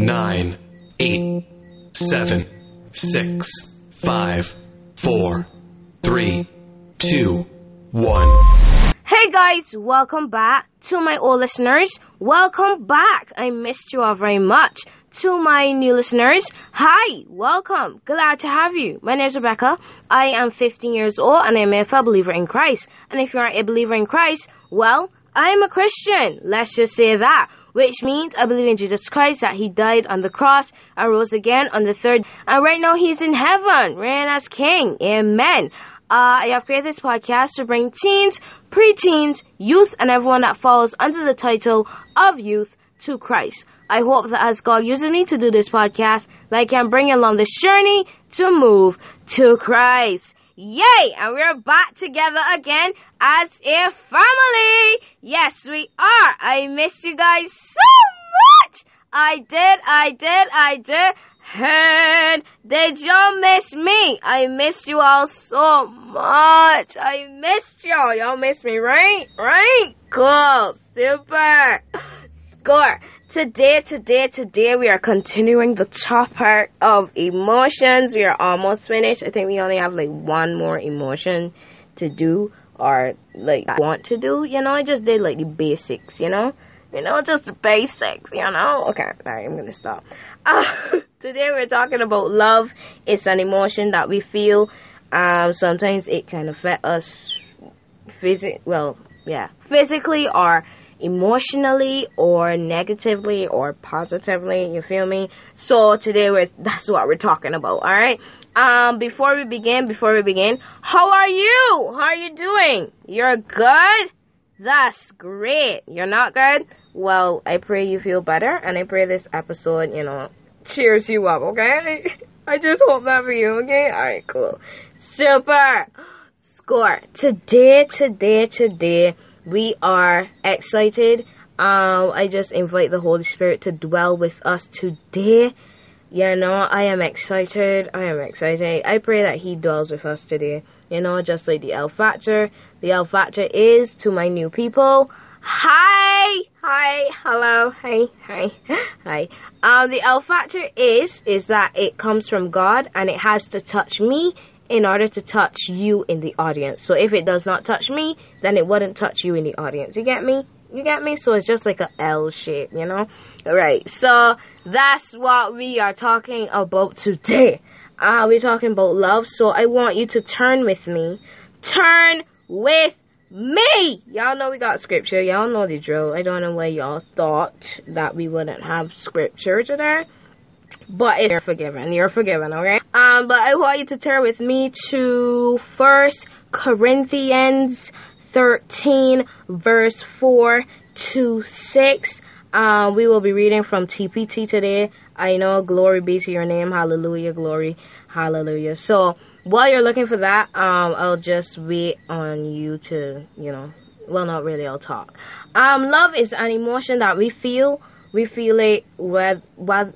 nine, eight, seven, six, five, four, three, two, one. Hey guys, welcome back to my old listeners. Welcome back. I missed you all very much. To my new listeners, hi, welcome. Glad to have you. My name is Rebecca. I am 15 years old and I'm a believer in Christ. And if you aren't a believer in Christ, well, I am a Christian. Let's just say that. Which means I believe in Jesus Christ, that He died on the cross and rose again on the third. And right now He's in heaven, reigning as King. Amen. Uh, I have created this podcast to bring teens, preteens, youth, and everyone that falls under the title of youth to Christ. I hope that as God uses me to do this podcast, that I can bring along this journey to move to Christ. Yay! And we're back together again as a family. Yes, we are. I missed you guys so much. I did, I did, I did. And did y'all miss me? I missed you all so much. I missed y'all. Y'all missed me, right? Right? Cool. Super. Score. Today, today, today, we are continuing the topic of emotions. We are almost finished. I think we only have like one more emotion to do or like want to do. You know, I just did like the basics, you know? You know, just the basics, you know? Okay, alright, I'm gonna stop. Uh, today we're talking about love. It's an emotion that we feel. Um, sometimes it can affect us physically, well, yeah, physically or emotionally or negatively or positively you feel me? So today we're that's what we're talking about all right um before we begin before we begin how are you? How are you doing? You're good? That's great. You're not good? Well i pray you feel better and i pray this episode you know cheers you up okay? I just hope that for you okay? All right cool. Super! Score! Today today today we are excited. Um, I just invite the Holy Spirit to dwell with us today. You know, I am excited. I am excited. I pray that He dwells with us today. You know, just like the L Factor. The L Factor is to my new people. Hi, hi, hello, hi, hi, hi. Um, the L Factor is is that it comes from God and it has to touch me in order to touch you in the audience. So if it does not touch me, then it wouldn't touch you in the audience. You get me? You get me? So it's just like a L shape, you know? Alright, so that's what we are talking about today. Uh, we're talking about love, so I want you to turn with me. Turn with me! Y'all know we got scripture. Y'all know the drill. I don't know why y'all thought that we wouldn't have scripture today but you're forgiven. You're forgiven, okay? Um, but I want you to turn with me to First Corinthians 13, verse 4 to 6. Um, we will be reading from TPT today. I know, glory be to your name. Hallelujah, glory, hallelujah. So, while you're looking for that, um, I'll just wait on you to, you know, well, not really, I'll talk. Um, love is an emotion that we feel we feel it whether, whether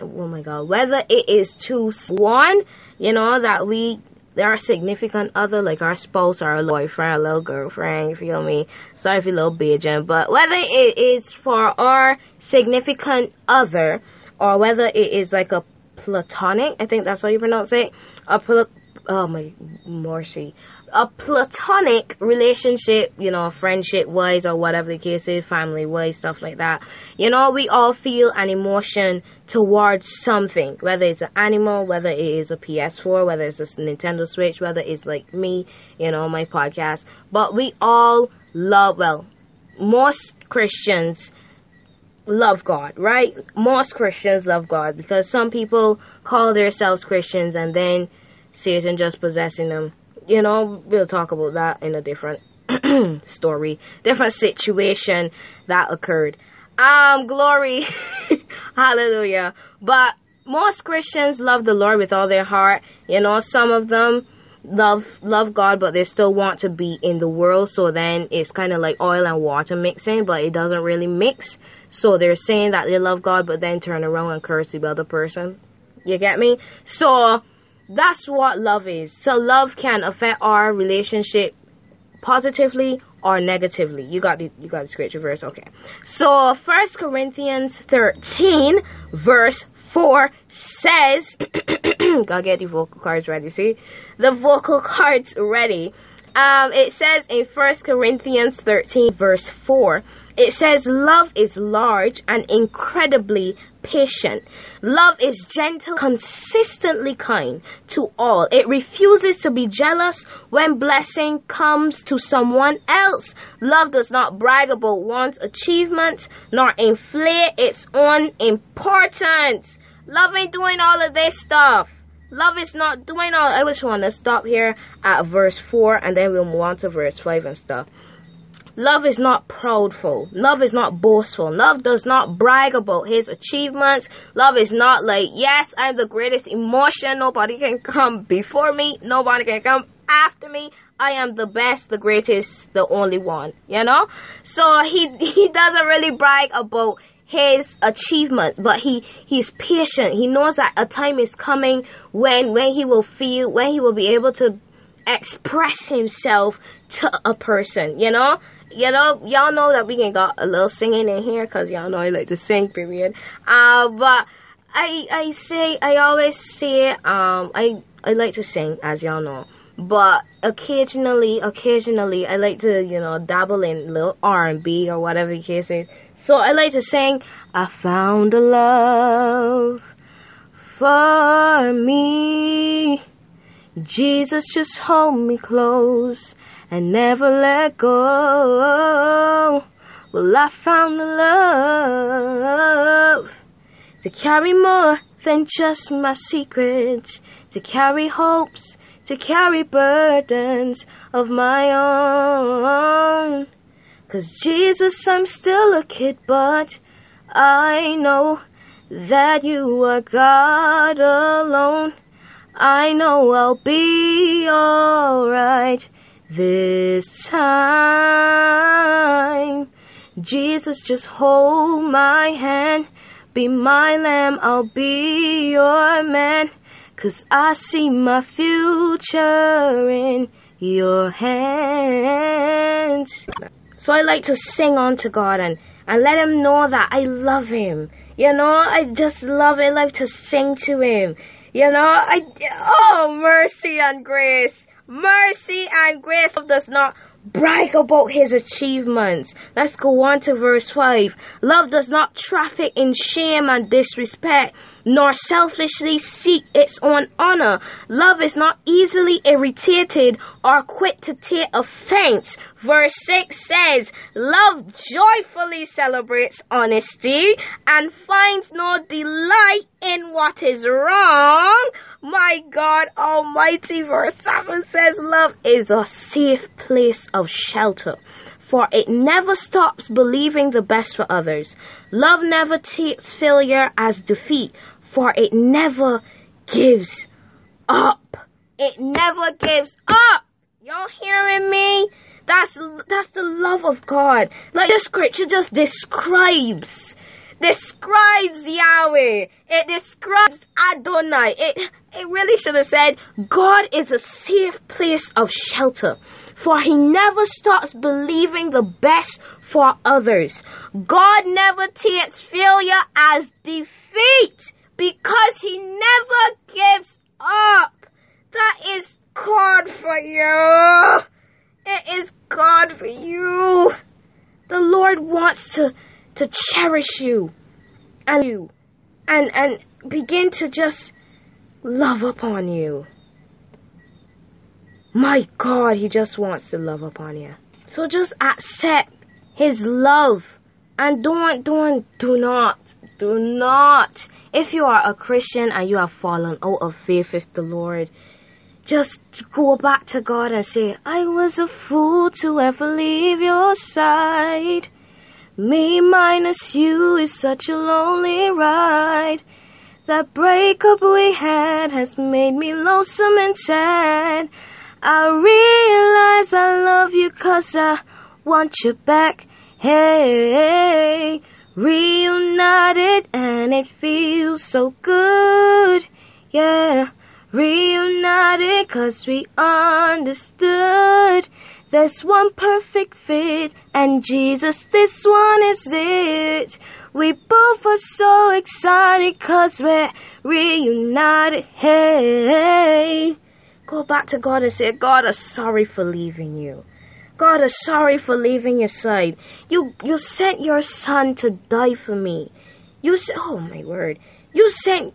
oh my god whether it is to one you know that we our significant other like our spouse or our boyfriend little girlfriend you feel me? Sorry if you're a little bitchin but whether it is for our significant other or whether it is like a platonic i think that's how you pronounce it a pl- oh my mercy a platonic relationship, you know, friendship wise or whatever the case is, family wise, stuff like that. You know, we all feel an emotion towards something, whether it's an animal, whether it is a PS4, whether it's a Nintendo Switch, whether it's like me, you know, my podcast. But we all love, well, most Christians love God, right? Most Christians love God because some people call themselves Christians and then Satan just possessing them you know, we'll talk about that in a different story, different situation that occurred. Um, glory, hallelujah. But most Christians love the Lord with all their heart. You know, some of them love love God, but they still want to be in the world. So then it's kind of like oil and water mixing, but it doesn't really mix. So they're saying that they love God, but then turn around and curse the other person. You get me? So that's what love is. So love can affect our relationship positively or negatively. You got the you got the scripture verse, okay. So First Corinthians thirteen verse four says gotta get the vocal cards ready, see? The vocal cards ready. Um it says in First Corinthians thirteen verse four it says love is large and incredibly patient. Love is gentle, consistently kind to all. It refuses to be jealous when blessing comes to someone else. Love does not brag about one's achievements nor inflate its own importance. Love ain't doing all of this stuff. Love is not doing all. I just want to stop here at verse 4 and then we'll move on to verse 5 and stuff. Love is not proudful. Love is not boastful. Love does not brag about his achievements. Love is not like, yes, I'm the greatest emotion. Nobody can come before me. Nobody can come after me. I am the best, the greatest, the only one. You know? So he, he doesn't really brag about his achievements, but he, he's patient. He knows that a time is coming when, when he will feel, when he will be able to express himself to a person, you know? You know, y'all know that we can got a little singing in here because y'all know I like to sing, period. Uh, but I, I say, I always say, um, I, I like to sing, as y'all know. But occasionally, occasionally, I like to, you know, dabble in little R&B or whatever you can say. So I like to sing, I found a love for me. Jesus, just hold me close and never let go. Well, I found the love to carry more than just my secrets, to carry hopes, to carry burdens of my own. Cause Jesus, I'm still a kid, but I know that you are God alone. I know I'll be alright this time. Jesus, just hold my hand. Be my lamb, I'll be your man. Cause I see my future in your hands. So I like to sing on to God and, and let him know that I love him. You know, I just love it. I like to sing to him. You know, I, oh, mercy and grace. Mercy and grace does not brag about his achievements. Let's go on to verse 5. Love does not traffic in shame and disrespect, nor selfishly seek its own honor. Love is not easily irritated or quick to take offense. Verse 6 says, Love joyfully celebrates honesty and finds no delight in what is wrong. My God Almighty, verse 7 says, Love is a safe place of shelter, for it never stops believing the best for others. Love never takes failure as defeat, for it never gives up. It never gives up. Y'all hearing me? That's that's the love of God. Like the scripture just describes describes Yahweh. It describes Adonai. It it really should have said God is a safe place of shelter. For he never stops believing the best for others. God never takes failure as defeat because he never gives up. That is God for you. It is God for you. The Lord wants to to cherish you and you and and begin to just love upon you. My God, he just wants to love upon you. So just accept his love and don't don't do not do not if you are a Christian and you have fallen out of faith with the Lord just go back to God and say, I was a fool to ever leave your side. Me minus you is such a lonely ride. That breakup we had has made me lonesome and sad. I realize I love you cause I want you back. Hey, reunited and it feels so good. Yeah, reunited cause we understood There's one perfect fit, and Jesus, this one is it. We both are so excited cause we're reunited. Hey, go back to God and say, God, I'm sorry for leaving you. God, I'm sorry for leaving your side. You, you sent your son to die for me. You oh my word. You sent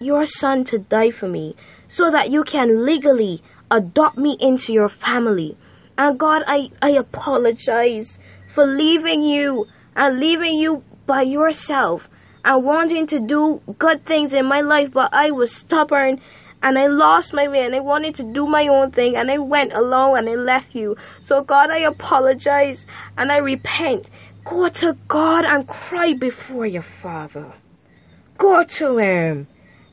your son to die for me so that you can legally adopt me into your family. And God, I, I apologize for leaving you and leaving you by yourself and wanting to do good things in my life, but I was stubborn and I lost my way and I wanted to do my own thing and I went alone and I left you. So God, I apologize and I repent. Go to God and cry before your Father. Go to Him.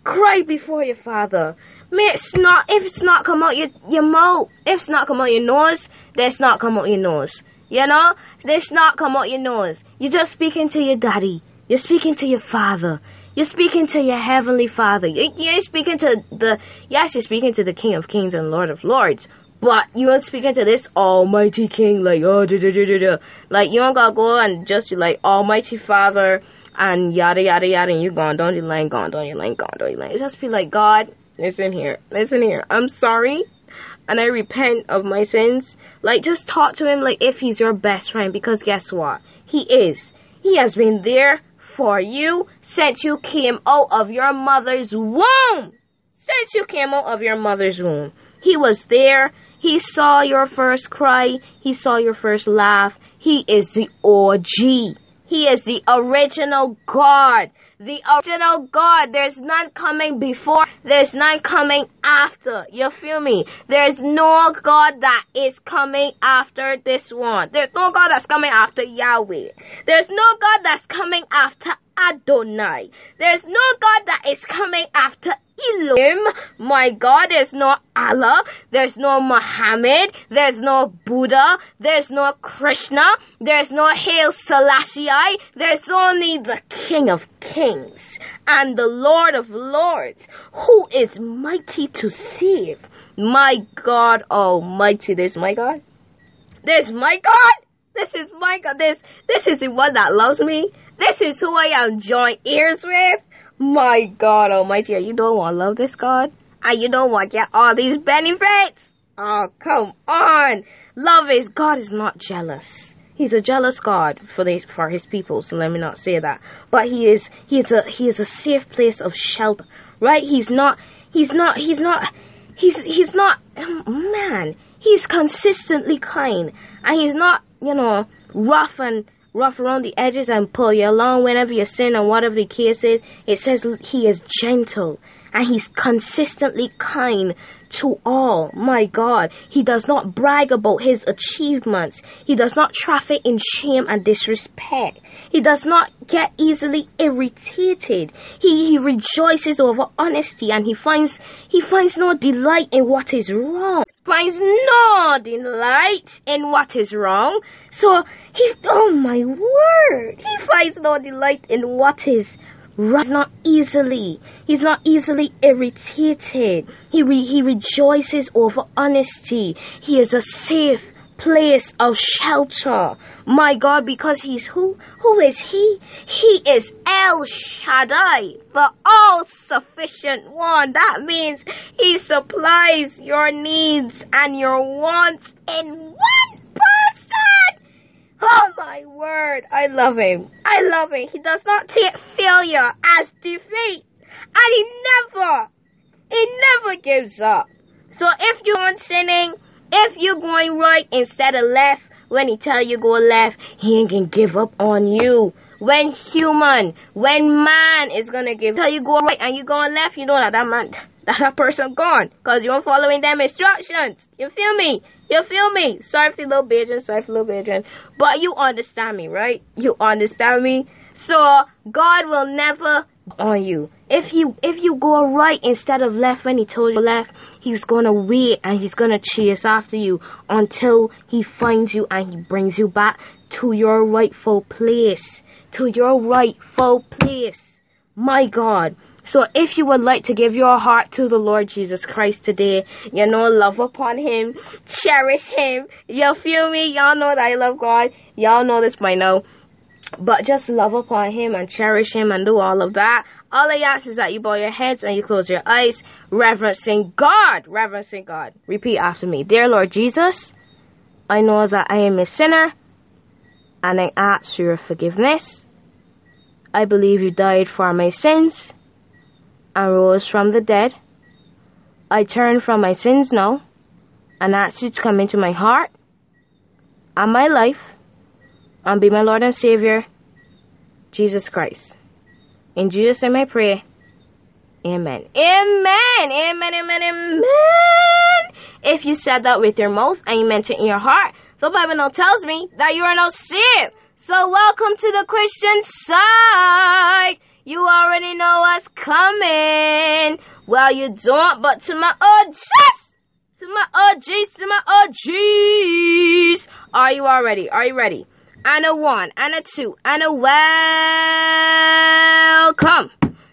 Cry before your Father. May it's not, if it's not come out your, your mouth, if it's not come out your nose, then it's not come out your nose. You know? It's not come out your nose. You're just speaking to your daddy. You're speaking to your father. You're speaking to your heavenly father. You're speaking to the, yes, you're speaking to the King of Kings and Lord of Lords. But you are speaking to this Almighty King, like, oh, da, da, da, da, da. Like, you don't gotta go and just be like, Almighty Father, and yada, yada, yada, and you gone, don't you line, gone, don't you line, gone, don't you line. Just be like, God, listen here, listen here. I'm sorry, and I repent of my sins. Like, just talk to him like if he's your best friend, because guess what? He is. He has been there for you since you came out of your mother's womb. Since you came out of your mother's womb. He was there. He saw your first cry. He saw your first laugh. He is the OG. He is the original God the original God. There's none coming before, there's none coming after. You feel me? There's no God that is coming after this one. There's no God that's coming after Yahweh. There's no God that's coming after Adonai. There's no God that is coming after Elohim. My God, there's no Allah. There's no Muhammad. There's no Buddha. There's no Krishna. There's no Haile Selassie. There's only the King of Kings and the Lord of Lords who is mighty to save. My God Almighty. There's my God. There's my God. This is my God. This, this is the one that loves me. This is who I am joint ears with. My God Almighty, you don't want to love this God, and you don't want to get all these benefits. Oh, come on! Love is God is not jealous. He's a jealous God for the, for his people. So let me not say that. But he is he is a he is a safe place of shelter, right? He's not he's not he's not he's he's not um, man. He's consistently kind, and he's not you know rough and rough around the edges and pull you along whenever you sin and whatever the case is. It says he is gentle and he's consistently kind to all. My God, he does not brag about his achievements. He does not traffic in shame and disrespect. He does not get easily irritated. He, he rejoices over honesty and he finds he finds no delight in what is wrong. Finds no delight in what is wrong. So he oh my word. He finds no delight in what is wrong. He's not easily. He's not easily irritated. He re, he rejoices over honesty. He is a safe place of shelter. My God, because he's who? Who is he? He is El Shaddai, the all sufficient one. That means he supplies your needs and your wants in one person. Oh my word, I love him. I love him. He does not take failure as defeat. And he never, he never gives up. So if you're on sinning, if you're going right instead of left, when he tell you go left, he ain't gonna give up on you. When human, when man is gonna give, tell you go right and you going left, you know that that man, that, that person gone. Cause you're following them instructions. You feel me? You feel me? Sorry for little bitchin', sorry for little bitchin'. But you understand me, right? You understand me? So God will never on you. If you if you go right instead of left when he told you left, he's gonna wait and he's gonna chase after you until he finds you and he brings you back to your rightful place. To your rightful place. My God. So if you would like to give your heart to the Lord Jesus Christ today, you know, love upon Him, cherish Him. You feel me? Y'all know that I love God. Y'all know this by now. But just love upon Him and cherish Him and do all of that. All I ask is that you bow your heads and you close your eyes, reverencing God. Reverencing God. Repeat after me. Dear Lord Jesus, I know that I am a sinner and I ask for your forgiveness. I believe you died for my sins and rose from the dead. I turn from my sins now and ask you to come into my heart and my life and be my Lord and Savior, Jesus Christ. In Jesus' name I pray. Amen. Amen. Amen. Amen. Amen. If you said that with your mouth and you meant it in your heart, the Bible now tells me that you are now saved. So welcome to the Christian side. You already know what's coming. Well, you don't, but to my OGs, to my OGs, to my OGs. Are you all ready? Are you ready? And a one, and a two, and a welcome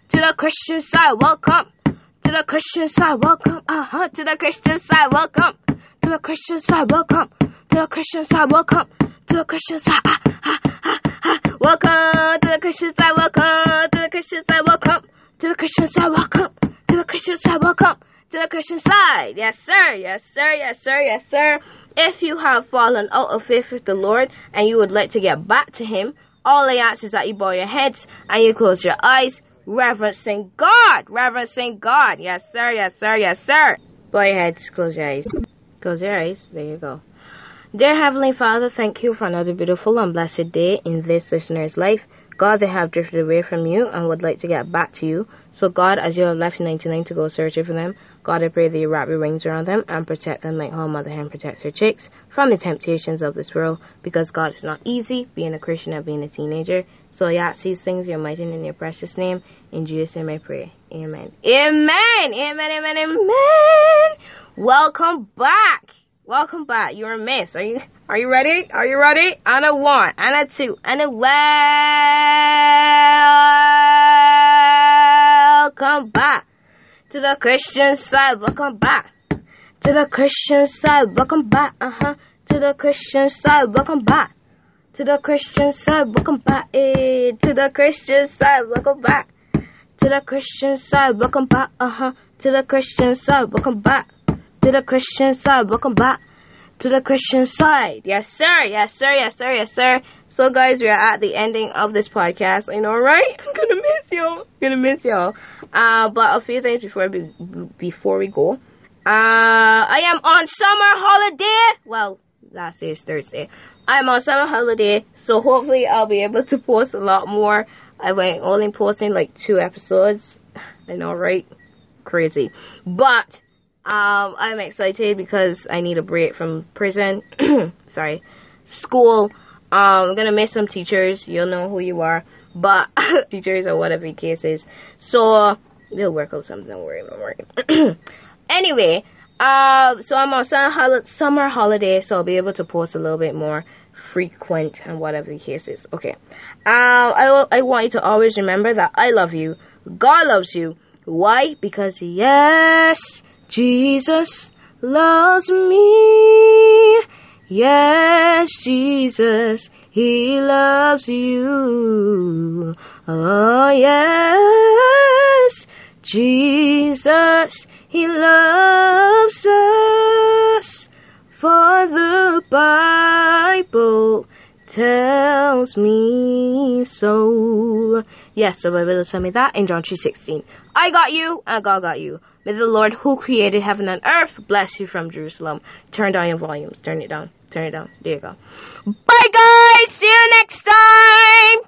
to the Christian side. Welcome to the Christian side. Welcome, uh huh, to the Christian side. Welcome to the Christian side. Welcome to the Christian side. Welcome to the Christian side. Ah, ah, ah, ah. Welcome to the Christian side. Welcome to the Christian side. Welcome to the Christian side. Welcome to the Christian side. Welcome to the Christian side. Yes, sir. Yes, sir. Yes, sir. Yes, sir. If you have fallen out of faith with the Lord and you would like to get back to Him, all I ask is that you bow your heads and you close your eyes, reverencing God. Reverencing God. Yes, sir. Yes, sir. Yes, sir. Bow your heads, close your eyes. Close your eyes. There you go. Dear Heavenly Father, thank you for another beautiful and blessed day in this listener's life. God, they have drifted away from you and would like to get back to you. So, God, as you have left 99 to go searching for them, God, I pray that you wrap your wings around them and protect them like how Mother Hen protects her chicks from the temptations of this world. Because, God, it's not easy being a Christian and being a teenager. So, yeah, these things, your mighty and in your precious name. In Jesus' name I pray. Amen. Amen. Amen. Amen. Amen. Welcome back. Welcome back. You're a mess. Are you are you ready? Are you ready? And a one, and a two, and a welcome back to the Christian side. Welcome back to the Christian side. Welcome back. Uh huh. To the Christian side. Welcome back to the Christian side. Welcome back. Eh, to the Christian side. Welcome back to the Christian side. Welcome back. Uh huh. To the Christian side. Welcome back to the Christian side. Welcome back to the Christian side. Yes, sir. Yes, sir. Yes, sir. Yes, sir. So, guys, we are at the ending of this podcast. I know, right? I'm gonna miss y'all. Gonna miss y'all. Uh, but a few things before we, before we go. Uh, I am on summer holiday. Well, last day is Thursday. I'm on summer holiday, so hopefully I'll be able to post a lot more. I went only posting like two episodes. I know, right? Crazy. But um, I'm excited because I need a break from prison. Sorry, school. Um, I'm gonna miss some teachers. You'll know who you are, but teachers or whatever the case is. So we'll work out something. Don't worry, don't worry. anyway, uh, so I'm on summer, hol- summer holiday, so I'll be able to post a little bit more frequent and whatever the case is. Okay. Um, I I want you to always remember that I love you. God loves you. Why? Because yes. Jesus loves me. Yes, Jesus, He loves you. Oh, yes, Jesus, He loves us. For the Bible tells me so. Yes, so the Bible tells me that in John 3.16. I got you, and God got you. May the Lord who created heaven and earth bless you from Jerusalem. Turn down your volumes. Turn it down. Turn it down. There you go. Bye guys! See you next time!